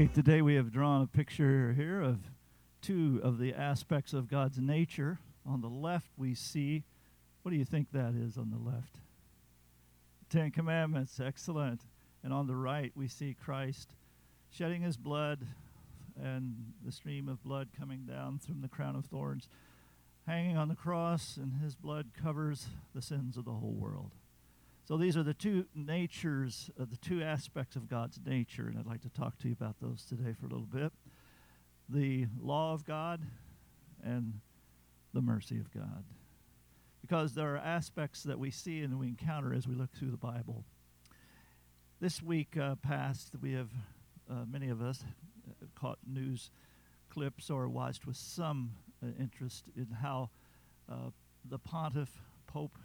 Okay, today we have drawn a picture here of two of the aspects of God's nature. On the left, we see, what do you think that is on the left? Ten Commandments, excellent. And on the right, we see Christ shedding his blood and the stream of blood coming down from the crown of thorns, hanging on the cross, and his blood covers the sins of the whole world. So these are the two natures, uh, the two aspects of God's nature, and I'd like to talk to you about those today for a little bit. The law of God and the mercy of God. Because there are aspects that we see and we encounter as we look through the Bible. This week uh, past, we have, uh, many of us, uh, caught news clips or watched with some uh, interest in how uh, the pontiff, Pope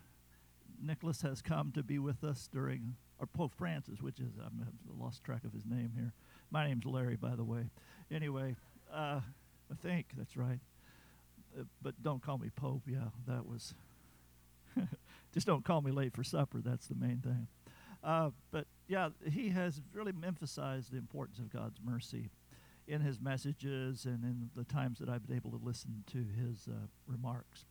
Nicholas, has come to be with us during, or Pope Francis, which is, I'm, I've lost track of his name here. My name's Larry, by the way. Anyway, uh, I think that's right. Uh, but don't call me Pope. Yeah, that was. Just don't call me late for supper. That's the main thing. Uh, but yeah, he has really emphasized the importance of God's mercy in his messages and in the times that I've been able to listen to his uh, remarks.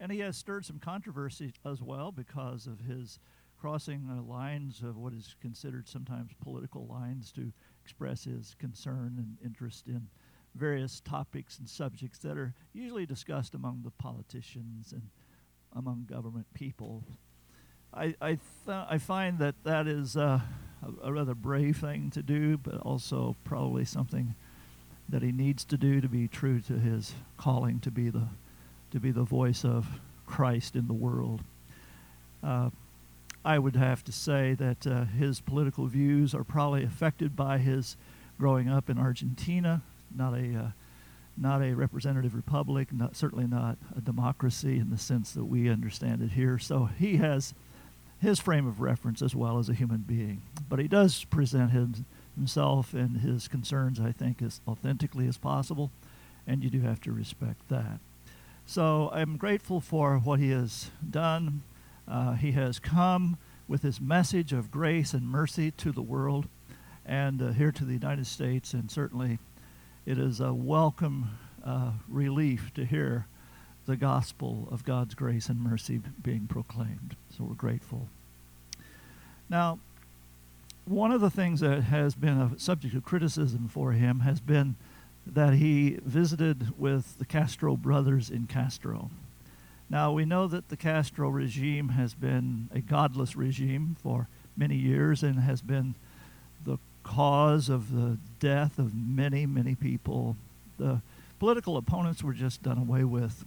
And he has stirred some controversy as well because of his crossing lines of what is considered sometimes political lines to express his concern and interest in various topics and subjects that are usually discussed among the politicians and among government people. I I, th- I find that that is uh, a, a rather brave thing to do, but also probably something that he needs to do to be true to his calling to be the to be the voice of Christ in the world. Uh, I would have to say that uh, his political views are probably affected by his growing up in Argentina, not a uh, not a representative republic, not certainly not a democracy in the sense that we understand it here. So he has his frame of reference as well as a human being, but he does present him, himself and his concerns, I think, as authentically as possible, and you do have to respect that. So I'm grateful for what he has done. Uh, he has come with his message of grace and mercy to the world and uh, here to the United States, and certainly it is a welcome uh, relief to hear the gospel of God's grace and mercy being proclaimed. So we're grateful. Now, one of the things that has been a subject of criticism for him has been that he visited with the Castro brothers in Castro. Now, we know that the Castro regime has been a godless regime for many years and has been the cause of the death of many, many people. The political opponents were just done away with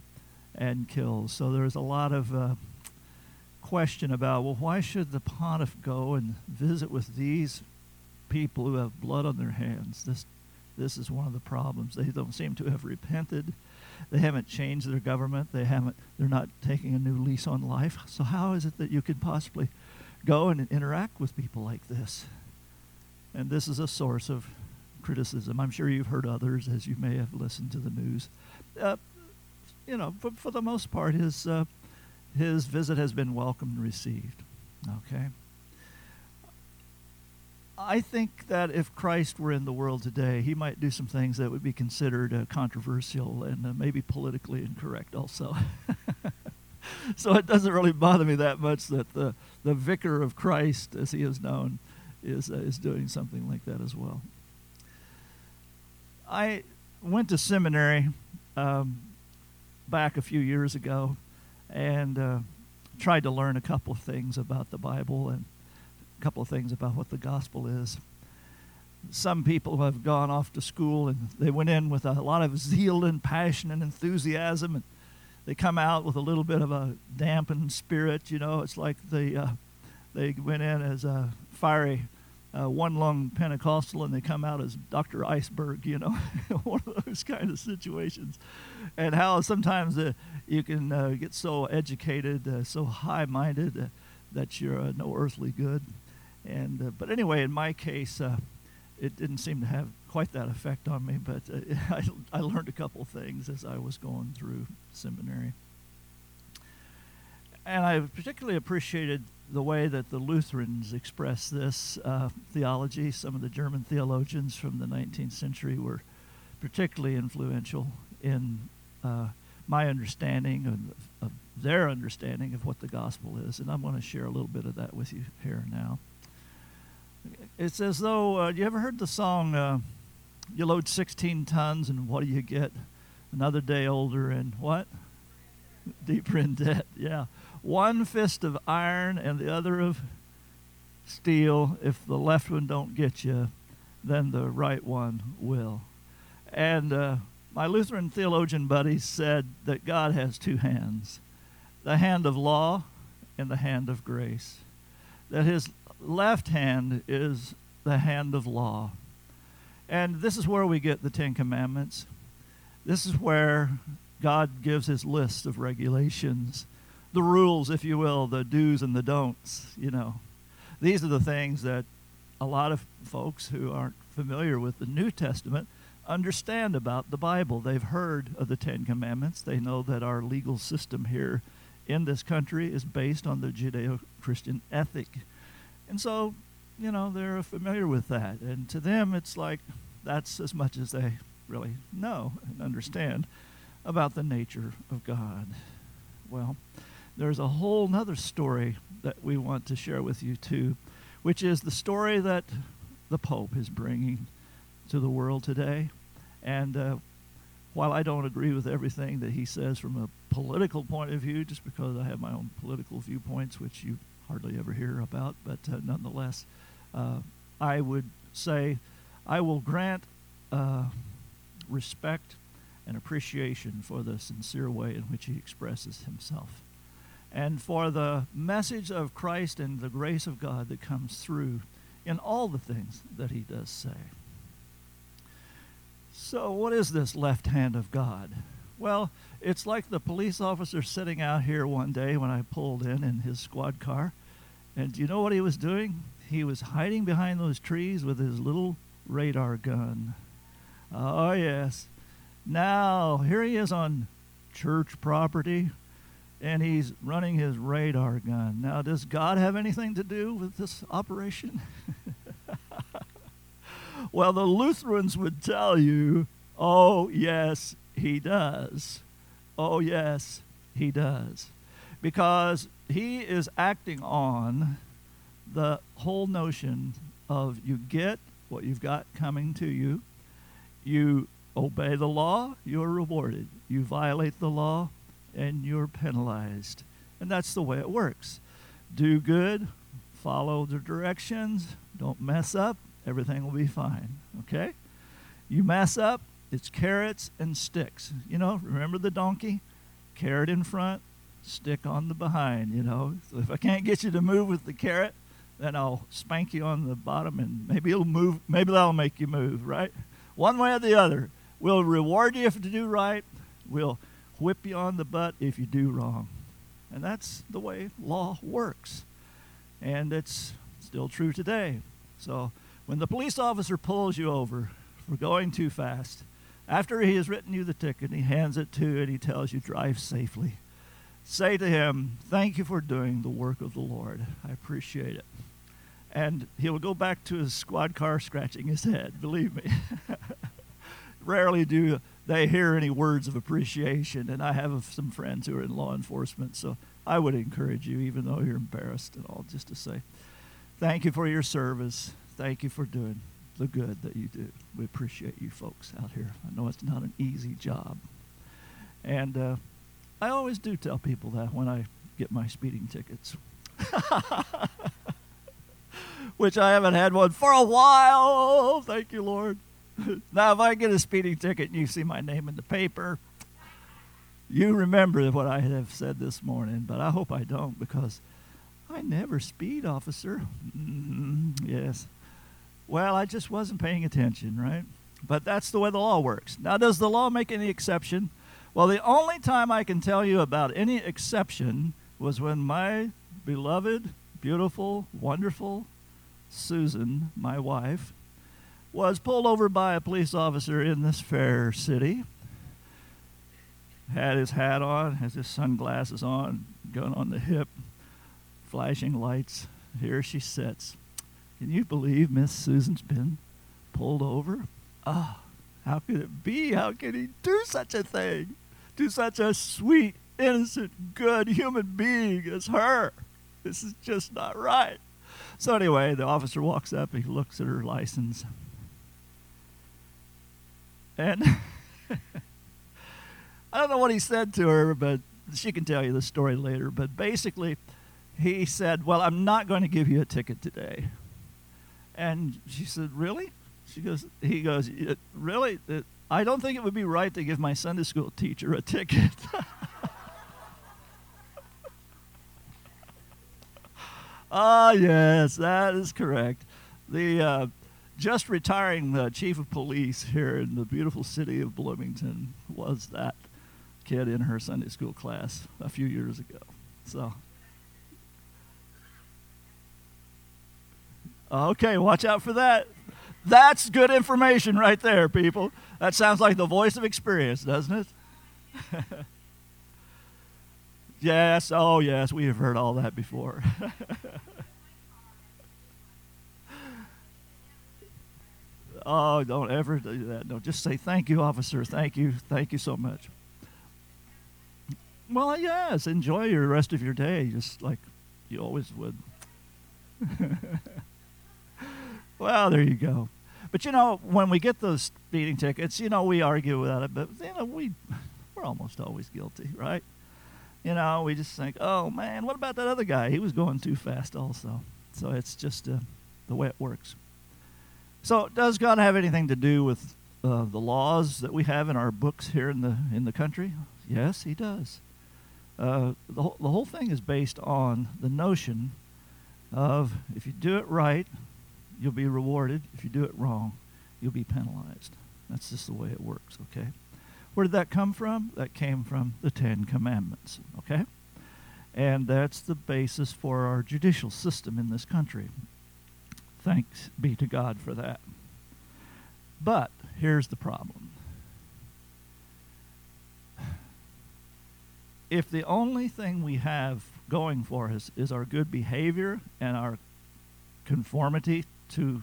and killed. So there's a lot of uh, question about, well, why should the pontiff go and visit with these people who have blood on their hands? This, this is one of the problems. They don't seem to have repented. They haven't changed their government. They haven't. They're not taking a new lease on life. So how is it that you could possibly go and interact with people like this? And this is a source of criticism. I'm sure you've heard others as you may have listened to the news. Uh, you know, for, for the most part, his uh, his visit has been welcomed and received. Okay. I think that if Christ were in the world today, he might do some things that would be considered uh, controversial and uh, maybe politically incorrect also. so it doesn't really bother me that much that the, the vicar of Christ, as he is known, is, uh, is doing something like that as well. I went to seminary um, back a few years ago and uh, tried to learn a couple of things about the Bible and couple of things about what the gospel is. Some people have gone off to school and they went in with a lot of zeal and passion and enthusiasm, and they come out with a little bit of a dampened spirit. You know, it's like they uh, they went in as a fiery uh, one lung Pentecostal and they come out as Dr. Iceberg, you know, one of those kind of situations. And how sometimes uh, you can uh, get so educated, uh, so high minded uh, that you're uh, no earthly good. And uh, But anyway, in my case, uh, it didn't seem to have quite that effect on me, but uh, I, I learned a couple things as I was going through seminary. And I particularly appreciated the way that the Lutherans express this uh, theology. Some of the German theologians from the 19th century were particularly influential in uh, my understanding of, of, their understanding of what the gospel is. And I'm going to share a little bit of that with you here now. It's as though, uh, you ever heard the song, uh, You Load 16 Tons and What Do You Get? Another Day Older and what? Deeper in debt, yeah one fist of iron and the other of steel. If the left one don't get you, then the right one will. And uh, my Lutheran theologian buddy said that God has two hands the hand of law and the hand of grace. That his left hand is the hand of law. And this is where we get the Ten Commandments. This is where God gives his list of regulations, the rules, if you will, the do's and the don'ts, you know. These are the things that a lot of folks who aren't familiar with the New Testament understand about the Bible. They've heard of the Ten Commandments. They know that our legal system here in this country is based on the Judeo Christian ethic. And so, you know, they're familiar with that. And to them, it's like that's as much as they really know and understand about the nature of God. Well, there's a whole nother story that we want to share with you, too, which is the story that the Pope is bringing to the world today. And uh, while I don't agree with everything that he says from a political point of view, just because I have my own political viewpoints, which you hardly ever hear about, but uh, nonetheless, uh, I would say I will grant uh, respect and appreciation for the sincere way in which he expresses himself and for the message of Christ and the grace of God that comes through in all the things that he does say. So, what is this left hand of God? Well, it's like the police officer sitting out here one day when I pulled in in his squad car. And do you know what he was doing? He was hiding behind those trees with his little radar gun. Oh, yes. Now, here he is on church property, and he's running his radar gun. Now, does God have anything to do with this operation? well, the Lutherans would tell you, oh, yes, he does. Oh, yes, he does. Because he is acting on the whole notion of you get what you've got coming to you, you obey the law, you're rewarded. You violate the law, and you're penalized. And that's the way it works. Do good, follow the directions, don't mess up, everything will be fine. Okay? You mess up, it's carrots and sticks. You know, remember the donkey? Carrot in front, stick on the behind, you know. So if I can't get you to move with the carrot, then I'll spank you on the bottom and maybe it'll move, maybe that'll make you move, right? One way or the other. We'll reward you if you do right. We'll whip you on the butt if you do wrong. And that's the way law works. And it's still true today. So when the police officer pulls you over for going too fast, after he has written you the ticket, he hands it to you and he tells you, drive safely. Say to him, Thank you for doing the work of the Lord. I appreciate it. And he'll go back to his squad car scratching his head, believe me. Rarely do they hear any words of appreciation, and I have some friends who are in law enforcement, so I would encourage you, even though you're embarrassed and all, just to say, Thank you for your service. Thank you for doing the good that you do. We appreciate you folks out here. I know it's not an easy job. And uh, I always do tell people that when I get my speeding tickets. Which I haven't had one for a while. Thank you, Lord. now, if I get a speeding ticket and you see my name in the paper, you remember what I have said this morning, but I hope I don't because I never speed, officer. mm yes. Well, I just wasn't paying attention, right? But that's the way the law works. Now, does the law make any exception? Well, the only time I can tell you about any exception was when my beloved, beautiful, wonderful Susan, my wife, was pulled over by a police officer in this fair city. Had his hat on, has his sunglasses on, gun on the hip, flashing lights. Here she sits. Can you believe Miss Susan's been pulled over? Ah, how could it be? How could he do such a thing to such a sweet, innocent, good human being as her? This is just not right. So anyway, the officer walks up, he looks at her license. And I don't know what he said to her, but she can tell you the story later. But basically, he said, Well, I'm not going to give you a ticket today. And she said, Really? She goes, He goes, Really? I don't think it would be right to give my Sunday school teacher a ticket. Ah, yes, that is correct. The uh, just retiring chief of police here in the beautiful city of Bloomington was that kid in her Sunday school class a few years ago. So, okay, watch out for that. That's good information right there, people. That sounds like the voice of experience, doesn't it? yes, oh, yes, we have heard all that before. Oh, don't ever do that. No, just say thank you, officer. Thank you. Thank you so much. Well, yes, enjoy your rest of your day, just like you always would. well, there you go. But you know, when we get those speeding tickets, you know, we argue about it, but you know, we we're almost always guilty, right? You know, we just think, oh man, what about that other guy? He was going too fast, also. So it's just uh, the way it works. So, does God have anything to do with uh, the laws that we have in our books here in the in the country? Yes, He does. Uh, the the whole thing is based on the notion of if you do it right, you'll be rewarded. If you do it wrong, you'll be penalized. That's just the way it works. Okay. Where did that come from? That came from the Ten Commandments. Okay. And that's the basis for our judicial system in this country. Thanks be to God for that. But here's the problem. If the only thing we have going for us is our good behavior and our conformity to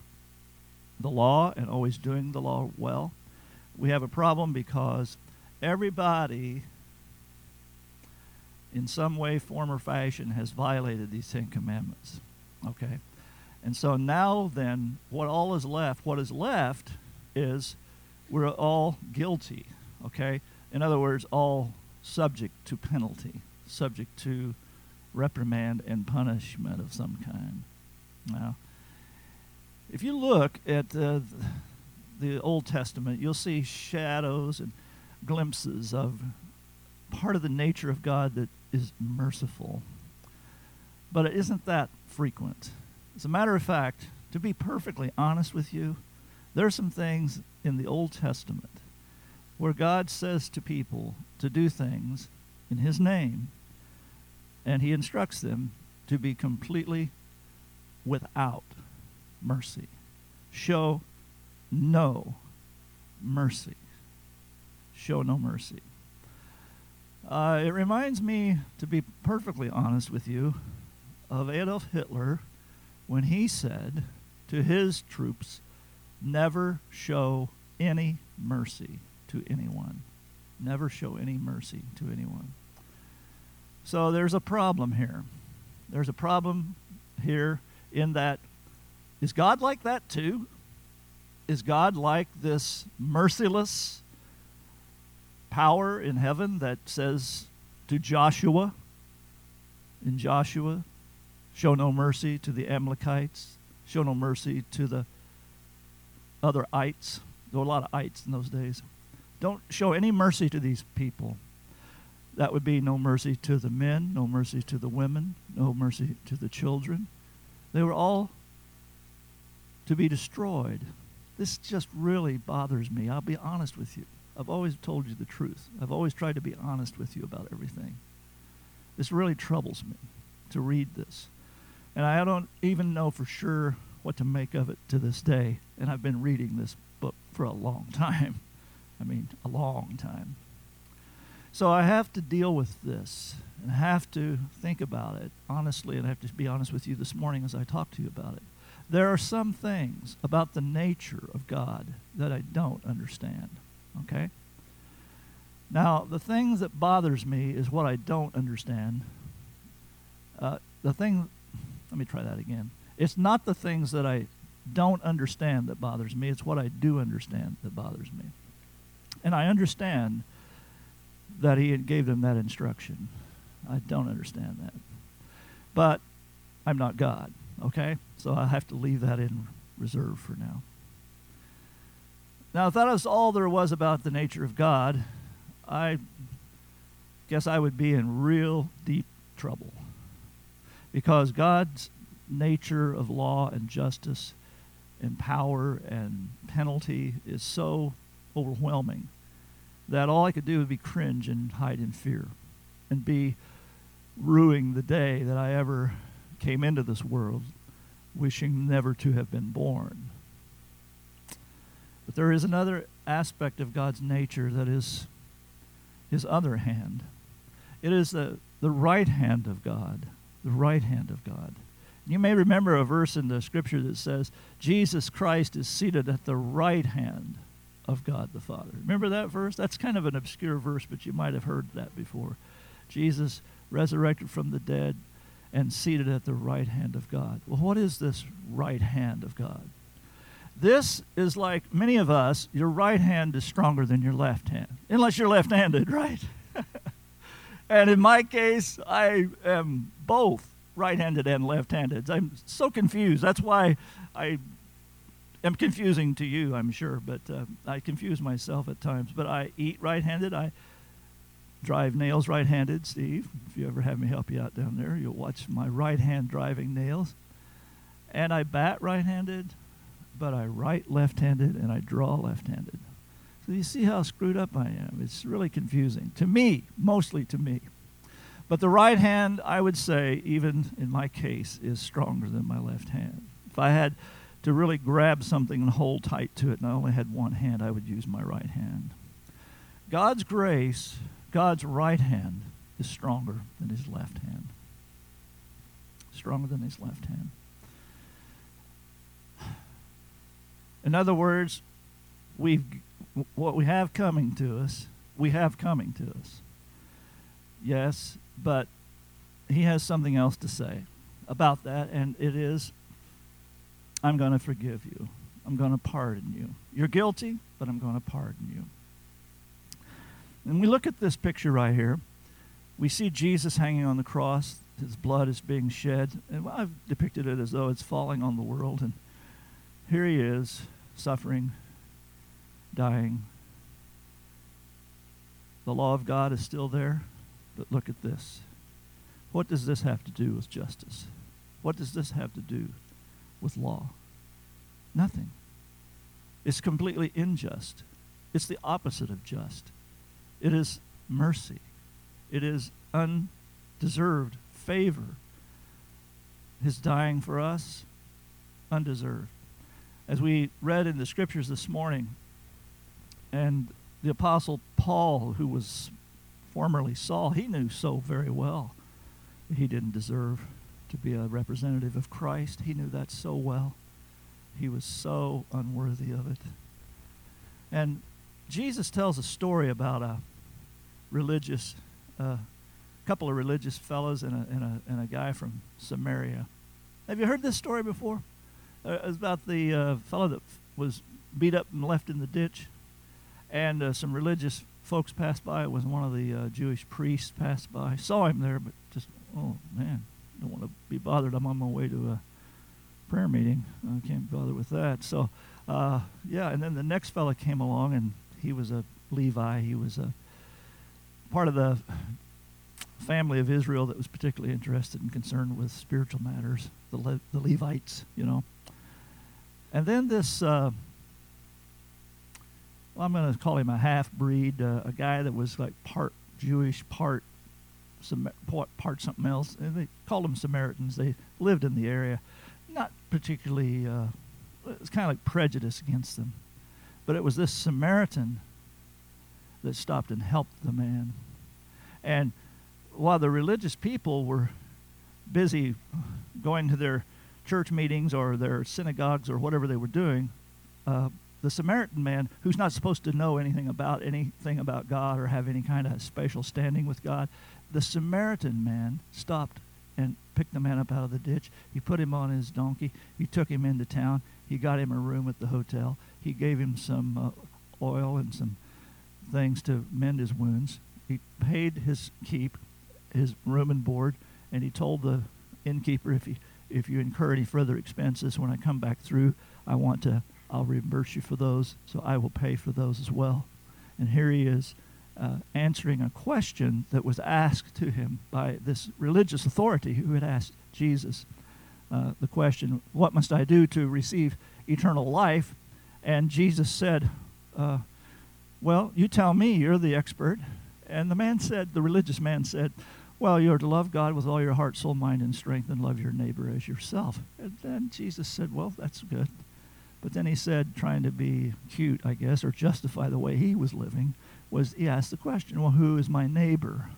the law and always doing the law well, we have a problem because everybody, in some way, form, or fashion, has violated these Ten Commandments. Okay? And so now, then, what all is left, what is left is we're all guilty, okay? In other words, all subject to penalty, subject to reprimand and punishment of some kind. Now, if you look at uh, the Old Testament, you'll see shadows and glimpses of part of the nature of God that is merciful. But it isn't that frequent. As a matter of fact, to be perfectly honest with you, there are some things in the Old Testament where God says to people to do things in His name, and He instructs them to be completely without mercy. Show no mercy. Show no mercy. Uh, it reminds me, to be perfectly honest with you, of Adolf Hitler when he said to his troops, Never show any mercy to anyone. Never show any mercy to anyone. So there's a problem here. There's a problem here in that is God like that too? Is God like this merciless power in heaven that says to Joshua, in Joshua Show no mercy to the Amalekites. Show no mercy to the other ites. There were a lot of ites in those days. Don't show any mercy to these people. That would be no mercy to the men, no mercy to the women, no mercy to the children. They were all to be destroyed. This just really bothers me. I'll be honest with you. I've always told you the truth. I've always tried to be honest with you about everything. This really troubles me to read this. And I don't even know for sure what to make of it to this day. And I've been reading this book for a long time. I mean, a long time. So I have to deal with this and have to think about it honestly, and I have to be honest with you this morning as I talk to you about it. There are some things about the nature of God that I don't understand. Okay? Now, the things that bothers me is what I don't understand. Uh, the thing let me try that again. It's not the things that I don't understand that bothers me, it's what I do understand that bothers me. And I understand that he gave them that instruction. I don't understand that. But I'm not God, okay? So I have to leave that in reserve for now. Now, if that was all there was about the nature of God, I guess I would be in real deep trouble because God's nature of law and justice and power and penalty is so overwhelming that all I could do would be cringe and hide in fear and be ruining the day that I ever came into this world wishing never to have been born. But there is another aspect of God's nature that is his other hand. It is the, the right hand of God. The right hand of God. You may remember a verse in the scripture that says, Jesus Christ is seated at the right hand of God the Father. Remember that verse? That's kind of an obscure verse, but you might have heard that before. Jesus resurrected from the dead and seated at the right hand of God. Well, what is this right hand of God? This is like many of us, your right hand is stronger than your left hand, unless you're left handed, right? and in my case, I am both right handed and left handed. I'm so confused. That's why I am confusing to you, I'm sure, but uh, I confuse myself at times. But I eat right handed. I drive nails right handed, Steve. If you ever have me help you out down there, you'll watch my right hand driving nails. And I bat right handed, but I write left handed and I draw left handed. So you see how screwed up I am. It's really confusing. To me, mostly to me. But the right hand, I would say, even in my case, is stronger than my left hand. If I had to really grab something and hold tight to it and I only had one hand, I would use my right hand. God's grace, God's right hand, is stronger than his left hand. Stronger than his left hand. In other words, we've what we have coming to us, we have coming to us. Yes, but he has something else to say about that, and it is I'm going to forgive you. I'm going to pardon you. You're guilty, but I'm going to pardon you. And we look at this picture right here. We see Jesus hanging on the cross. His blood is being shed. And I've depicted it as though it's falling on the world. And here he is, suffering, dying. The law of God is still there. But look at this. What does this have to do with justice? What does this have to do with law? Nothing. It's completely unjust. It's the opposite of just. It is mercy. It is undeserved favor. His dying for us, undeserved. As we read in the scriptures this morning, and the Apostle Paul, who was formerly Saul, he knew so very well that he didn't deserve to be a representative of Christ. He knew that so well. He was so unworthy of it. And Jesus tells a story about a religious, a uh, couple of religious fellows and a, and, a, and a guy from Samaria. Have you heard this story before? Uh, it's about the uh, fellow that was beat up and left in the ditch, and uh, some religious folks passed by. It was one of the uh, Jewish priests passed by. Saw him there, but just, oh man, don't want to be bothered. I'm on my way to a prayer meeting. I can't bother with that. So, uh, yeah, and then the next fellow came along, and he was a Levi. He was a part of the family of Israel that was particularly interested and concerned with spiritual matters, the, Le- the Levites, you know. And then this, uh, well, I'm going to call him a half breed, uh, a guy that was like part Jewish, part, Sam- part, part something else. And they called them Samaritans. They lived in the area. Not particularly, uh, it's kind of like prejudice against them. But it was this Samaritan that stopped and helped the man. And while the religious people were busy going to their church meetings or their synagogues or whatever they were doing, uh, the Samaritan man, who's not supposed to know anything about anything about God or have any kind of special standing with God, the Samaritan man stopped and picked the man up out of the ditch. He put him on his donkey. He took him into town. He got him a room at the hotel. He gave him some uh, oil and some things to mend his wounds. He paid his keep, his room and board, and he told the innkeeper if he if you incur any further expenses when I come back through, I want to I'll reimburse you for those, so I will pay for those as well. And here he is uh, answering a question that was asked to him by this religious authority who had asked Jesus uh, the question, What must I do to receive eternal life. And Jesus said, uh, Well, you tell me, you're the expert. And the man said, The religious man said, Well, you're to love God with all your heart, soul, mind, and strength, and love your neighbor as yourself. And then Jesus said, Well, that's good. But then he said, trying to be cute, I guess, or justify the way he was living, was he asked the question, Well, who is my neighbor?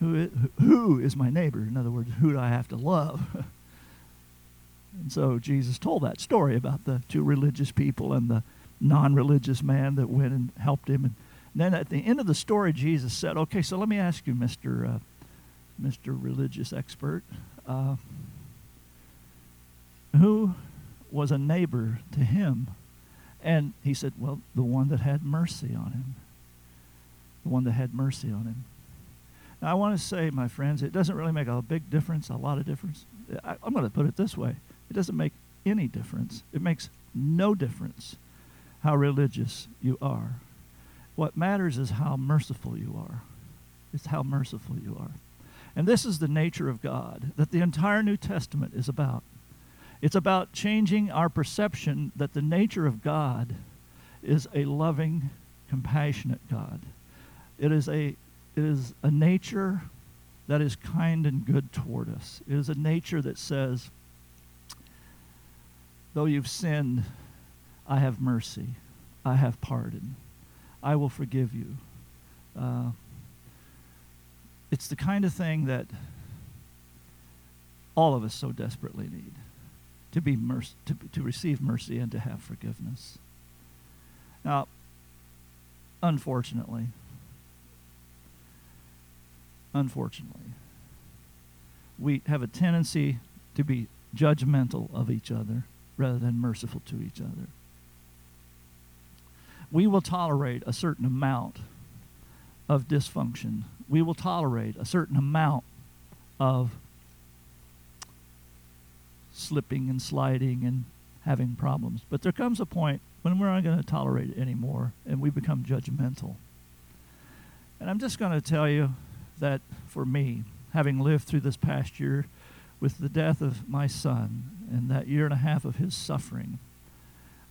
Who is, who is my neighbor? In other words, who do I have to love? and so Jesus told that story about the two religious people and the non religious man that went and helped him. And then at the end of the story, Jesus said, Okay, so let me ask you, Mr. Uh, Mr. Religious Expert, uh, who was a neighbor to him? And he said, Well, the one that had mercy on him. The one that had mercy on him. Now, I want to say, my friends, it doesn't really make a big difference, a lot of difference. I, I'm going to put it this way it doesn't make any difference. It makes no difference how religious you are. What matters is how merciful you are. It's how merciful you are. And this is the nature of God that the entire New Testament is about. It's about changing our perception that the nature of God is a loving, compassionate God. It is a, it is a nature that is kind and good toward us. It is a nature that says, though you've sinned, I have mercy. I have pardon. I will forgive you. Uh, it's the kind of thing that all of us so desperately need to be merc- to, to receive mercy and to have forgiveness. Now, unfortunately, unfortunately, we have a tendency to be judgmental of each other rather than merciful to each other. We will tolerate a certain amount of dysfunction. We will tolerate a certain amount of slipping and sliding and having problems. But there comes a point when we're not going to tolerate it anymore and we become judgmental. And I'm just going to tell you that for me, having lived through this past year with the death of my son and that year and a half of his suffering,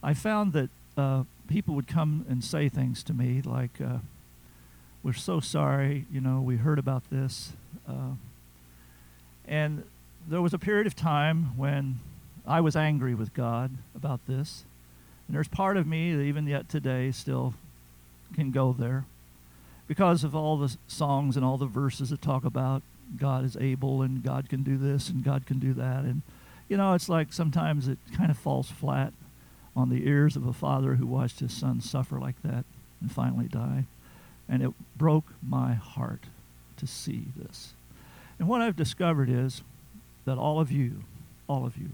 I found that uh, people would come and say things to me like, uh, We're so sorry, you know, we heard about this. Uh, and there was a period of time when I was angry with God about this. And there's part of me that even yet today still can go there because of all the songs and all the verses that talk about God is able and God can do this and God can do that. And, you know, it's like sometimes it kind of falls flat on the ears of a father who watched his son suffer like that and finally die. And it broke my heart to see this. And what I've discovered is that all of you, all of you,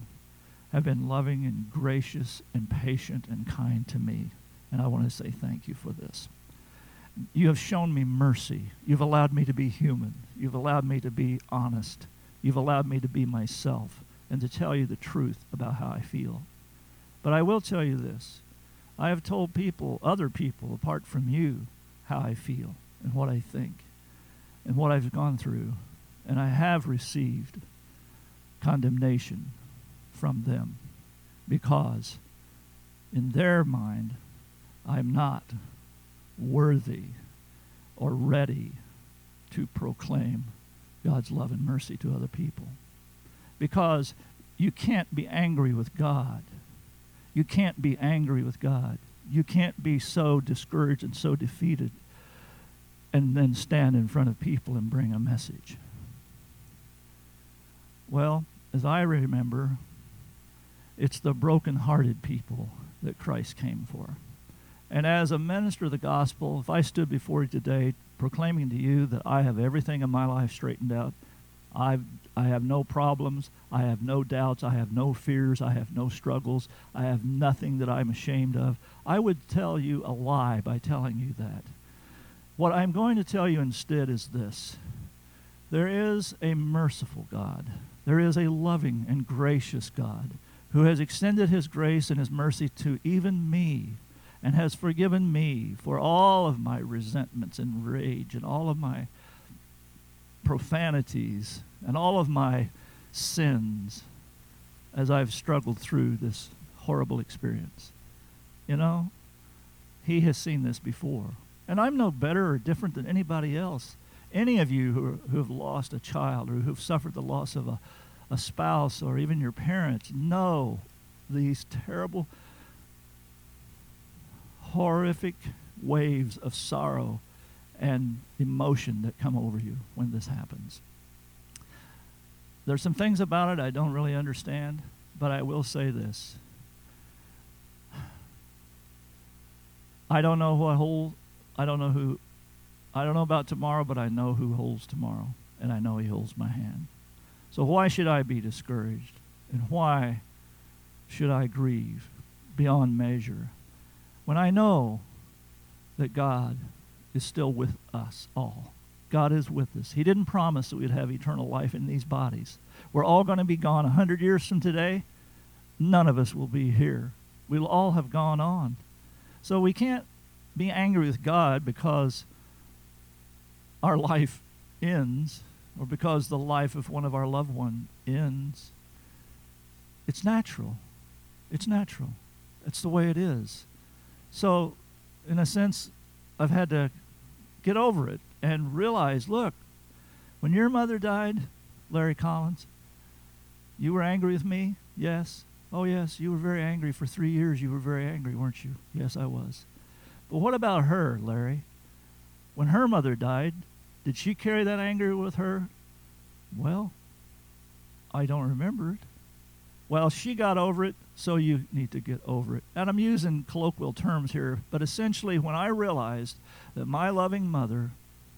have been loving and gracious and patient and kind to me. And I want to say thank you for this. You have shown me mercy. You've allowed me to be human. You've allowed me to be honest. You've allowed me to be myself and to tell you the truth about how I feel. But I will tell you this I have told people, other people apart from you, how I feel and what I think and what I've gone through. And I have received condemnation from them because in their mind I'm not worthy or ready to proclaim God's love and mercy to other people. Because you can't be angry with God. You can't be angry with God. You can't be so discouraged and so defeated and then stand in front of people and bring a message. Well, as I remember, it's the broken-hearted people that Christ came for. And as a minister of the gospel, if I stood before you today proclaiming to you that I have everything in my life straightened out, I've, I have no problems, I have no doubts, I have no fears, I have no struggles, I have nothing that I'm ashamed of, I would tell you a lie by telling you that. What I'm going to tell you instead is this. There is a merciful God, there is a loving and gracious God who has extended his grace and his mercy to even me and has forgiven me for all of my resentments and rage and all of my profanities and all of my sins as I've struggled through this horrible experience. You know, he has seen this before. And I'm no better or different than anybody else. Any of you who, are, who have lost a child or who've suffered the loss of a, a spouse or even your parents know these terrible, horrific waves of sorrow and emotion that come over you when this happens. There's some things about it I don't really understand, but I will say this. I don't know what hold I don't know who I don't know about tomorrow, but I know who holds tomorrow, and I know he holds my hand. So why should I be discouraged? And why should I grieve beyond measure when I know that God is still with us all? God is with us. He didn't promise that we'd have eternal life in these bodies. We're all going to be gone a hundred years from today. None of us will be here. We'll all have gone on. So we can't be angry with God because our life ends or because the life of one of our loved ones ends. It's natural. It's natural. It's the way it is. So, in a sense, I've had to get over it and realize look, when your mother died, Larry Collins, you were angry with me? Yes. Oh, yes, you were very angry. For three years, you were very angry, weren't you? Yes, I was. But what about her, Larry? When her mother died, did she carry that anger with her? Well, I don't remember it. Well, she got over it, so you need to get over it. And I'm using colloquial terms here, but essentially, when I realized that my loving mother,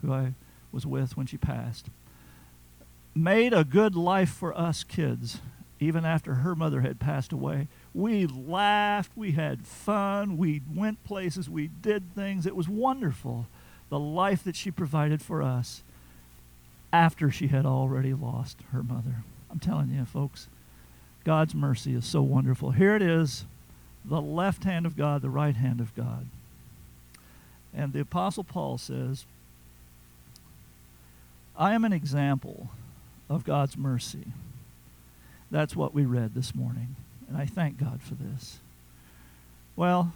who I was with when she passed, made a good life for us kids, even after her mother had passed away, we laughed, we had fun, we went places, we did things. It was wonderful, the life that she provided for us after she had already lost her mother. I'm telling you, folks, God's mercy is so wonderful. Here it is the left hand of God, the right hand of God. And the Apostle Paul says, I am an example of God's mercy. That's what we read this morning. And I thank God for this. Well,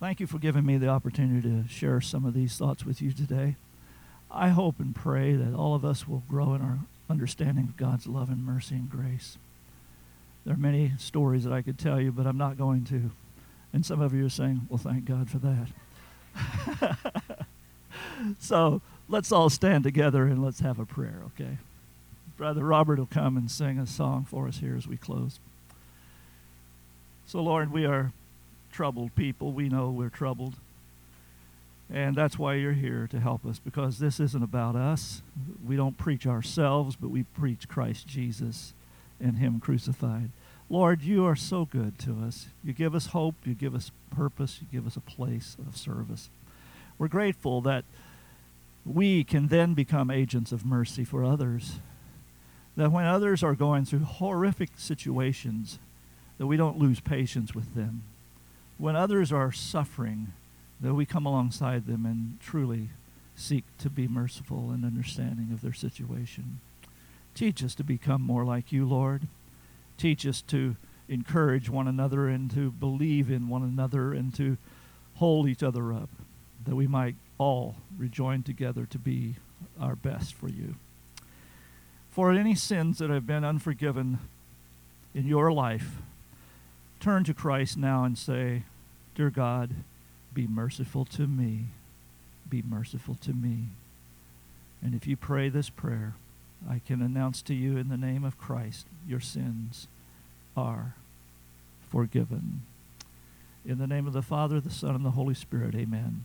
thank you for giving me the opportunity to share some of these thoughts with you today. I hope and pray that all of us will grow in our understanding of God's love and mercy and grace. There are many stories that I could tell you, but I'm not going to. And some of you are saying, well, thank God for that. so let's all stand together and let's have a prayer, okay? Brother Robert will come and sing a song for us here as we close. So, Lord, we are troubled people. We know we're troubled. And that's why you're here to help us because this isn't about us. We don't preach ourselves, but we preach Christ Jesus and Him crucified. Lord, you are so good to us. You give us hope, you give us purpose, you give us a place of service. We're grateful that we can then become agents of mercy for others. That when others are going through horrific situations, that we don't lose patience with them. When others are suffering, that we come alongside them and truly seek to be merciful and understanding of their situation. Teach us to become more like you, Lord. Teach us to encourage one another and to believe in one another and to hold each other up, that we might all rejoin together to be our best for you. For any sins that have been unforgiven in your life, turn to Christ now and say, Dear God, be merciful to me. Be merciful to me. And if you pray this prayer, I can announce to you in the name of Christ, your sins are forgiven. In the name of the Father, the Son, and the Holy Spirit, amen.